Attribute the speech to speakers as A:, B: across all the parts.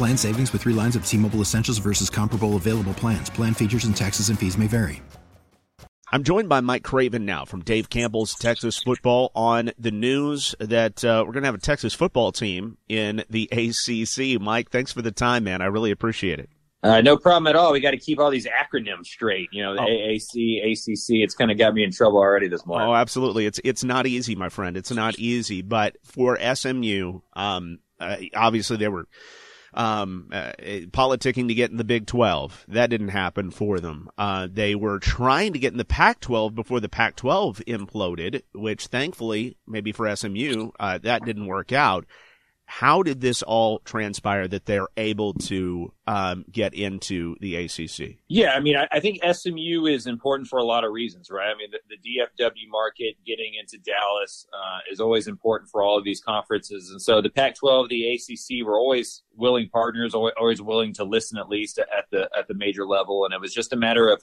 A: Plan savings with three lines of T Mobile Essentials versus comparable available plans. Plan features and taxes and fees may vary.
B: I'm joined by Mike Craven now from Dave Campbell's Texas Football on the news that uh, we're going to have a Texas football team in the ACC. Mike, thanks for the time, man. I really appreciate it.
C: Uh, no problem at all. We got to keep all these acronyms straight. You know, the oh. AAC, ACC. It's kind of got me in trouble already this morning.
B: Oh, absolutely. It's it's not easy, my friend. It's not easy. But for SMU, um, uh, obviously they were um, uh, politicking to get in the Big 12. That didn't happen for them. Uh, they were trying to get in the Pac 12 before the Pac 12 imploded, which thankfully, maybe for SMU, uh, that didn't work out how did this all transpire that they're able to um, get into the ACC?
C: Yeah, I mean, I, I, think SMU is important for a lot of reasons, right? I mean, the, the DFW market getting into Dallas uh, is always important for all of these conferences, and so the Pac-12, the ACC were always willing partners, always willing to listen at least at the at the major level, and it was just a matter of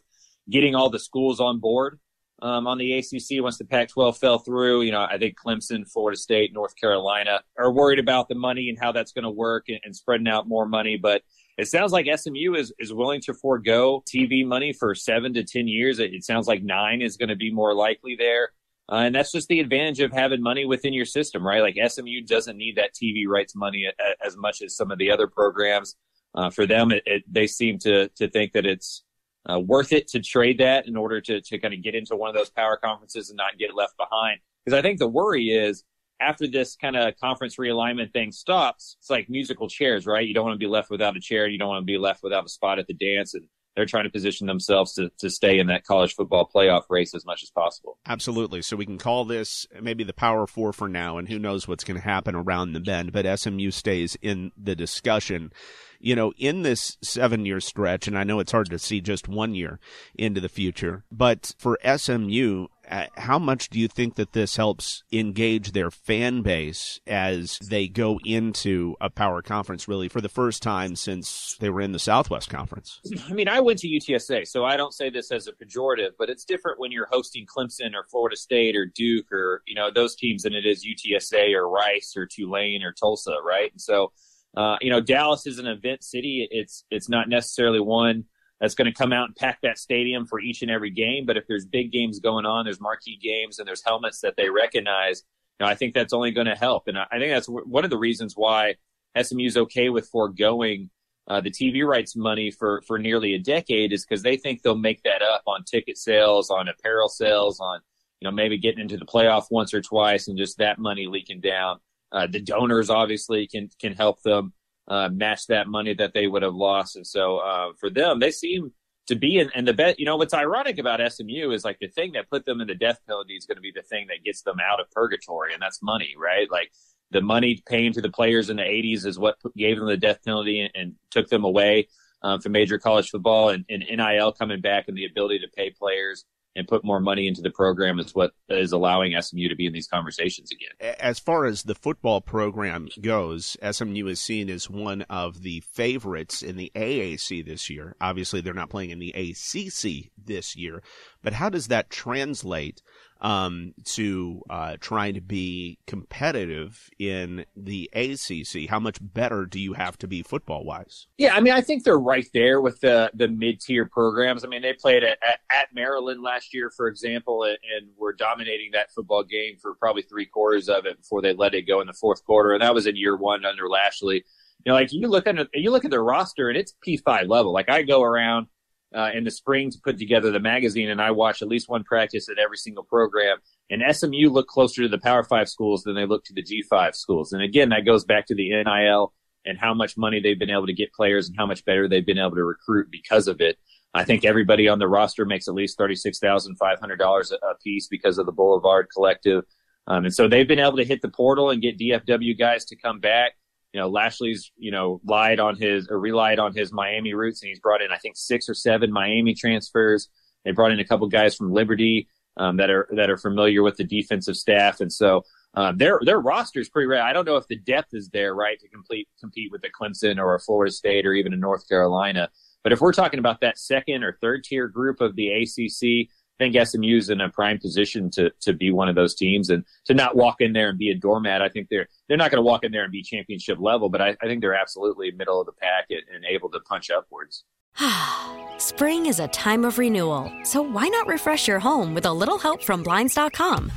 C: getting all the schools on board um, on the ACC once the Pac-12 fell through. You know, I think Clemson, Florida State, North Carolina are worried about the money and how that's going to work and, and, spreading out more money. But it sounds like SMU is, is willing to forego TV money for seven to 10 years. It, it sounds like nine is going to be more likely there. Uh, and that's just the advantage of having money within your system, right? Like SMU doesn't need that TV rights money a, a, as much as some of the other programs. Uh, for them, it, it, they seem to to think that it's uh, worth it to trade that in order to, to kind of get into one of those power conferences and not get left behind. Because I think the worry is after this kind of conference realignment thing stops, it's like musical chairs, right? You don't want to be left without a chair. You don't want to be left without a spot at the dance. And they're trying to position themselves to, to stay in that college football playoff race as much as possible.
B: Absolutely. So we can call this maybe the Power Four for now, and who knows what's going to happen around the bend. But SMU stays in the discussion you know, in this seven year stretch, and I know it's hard to see just one year into the future, but for SMU, uh, how much do you think that this helps engage their fan base as they go into a power conference really for the first time since they were in the Southwest Conference?
C: I mean, I went to UTSA, so I don't say this as a pejorative, but it's different when you're hosting Clemson or Florida State or Duke or, you know, those teams than it is UTSA or Rice or Tulane or Tulsa, right? And so uh, you know, Dallas is an event city. It's it's not necessarily one that's going to come out and pack that stadium for each and every game. But if there's big games going on, there's marquee games, and there's helmets that they recognize, you know, I think that's only going to help. And I, I think that's one of the reasons why SMU is okay with foregoing uh, the TV rights money for for nearly a decade is because they think they'll make that up on ticket sales, on apparel sales, on you know maybe getting into the playoff once or twice, and just that money leaking down. Uh, the donors obviously can can help them uh, match that money that they would have lost, and so uh, for them, they seem to be in. And the bet, you know, what's ironic about SMU is like the thing that put them in the death penalty is going to be the thing that gets them out of purgatory, and that's money, right? Like the money paying to the players in the 80s is what gave them the death penalty and, and took them away um, from major college football, and, and NIL coming back and the ability to pay players and put more money into the program is what is allowing SMU to be in these conversations again.
B: As far as the football program goes, SMU is seen as one of the favorites in the AAC this year. Obviously, they're not playing in the ACC this year, but how does that translate um, to uh, trying to be competitive in the ACC? How much better do you have to be football wise?
C: Yeah, I mean, I think they're right there with the the mid tier programs. I mean, they played at, at, Maryland last year, for example, and, and were dominating that football game for probably three quarters of it before they let it go in the fourth quarter, and that was in year one under Lashlee. you know, like you look at you look at the roster and it's P5 level. Like I go around uh, in the spring to put together the magazine, and I watch at least one practice at every single program. And SMU look closer to the Power Five schools than they look to the G5 schools. And again, that goes back to the NIL and how much money they've been able to get players and how much better they've been able to recruit because of it. I think everybody on the roster makes at least thirty-six thousand five hundred dollars a piece because of the Boulevard Collective, um, and so they've been able to hit the portal and get DFW guys to come back. You know, Lashlee's you know lied on his or relied on his Miami roots, and he's brought in I think six or seven Miami transfers. They brought in a couple guys from Liberty um, that are that are familiar with the defensive staff, and so um, their their roster is pretty rare. I don't know if the depth is there, right, to complete compete with a Clemson or a Florida State or even a North Carolina. But if we're talking about that second or third tier group of the ACC, I think SMU's in a prime position to to be one of those teams and to not walk in there and be a doormat. I think they're they're not going to walk in there and be championship level, but I, I think they're absolutely middle of the pack and able to punch upwards.
D: Spring is a time of renewal, so why not refresh your home with a little help from blinds.com?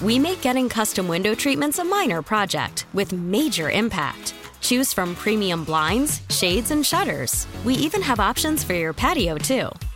D: We make getting custom window treatments a minor project with major impact. Choose from premium blinds, shades, and shutters. We even have options for your patio, too.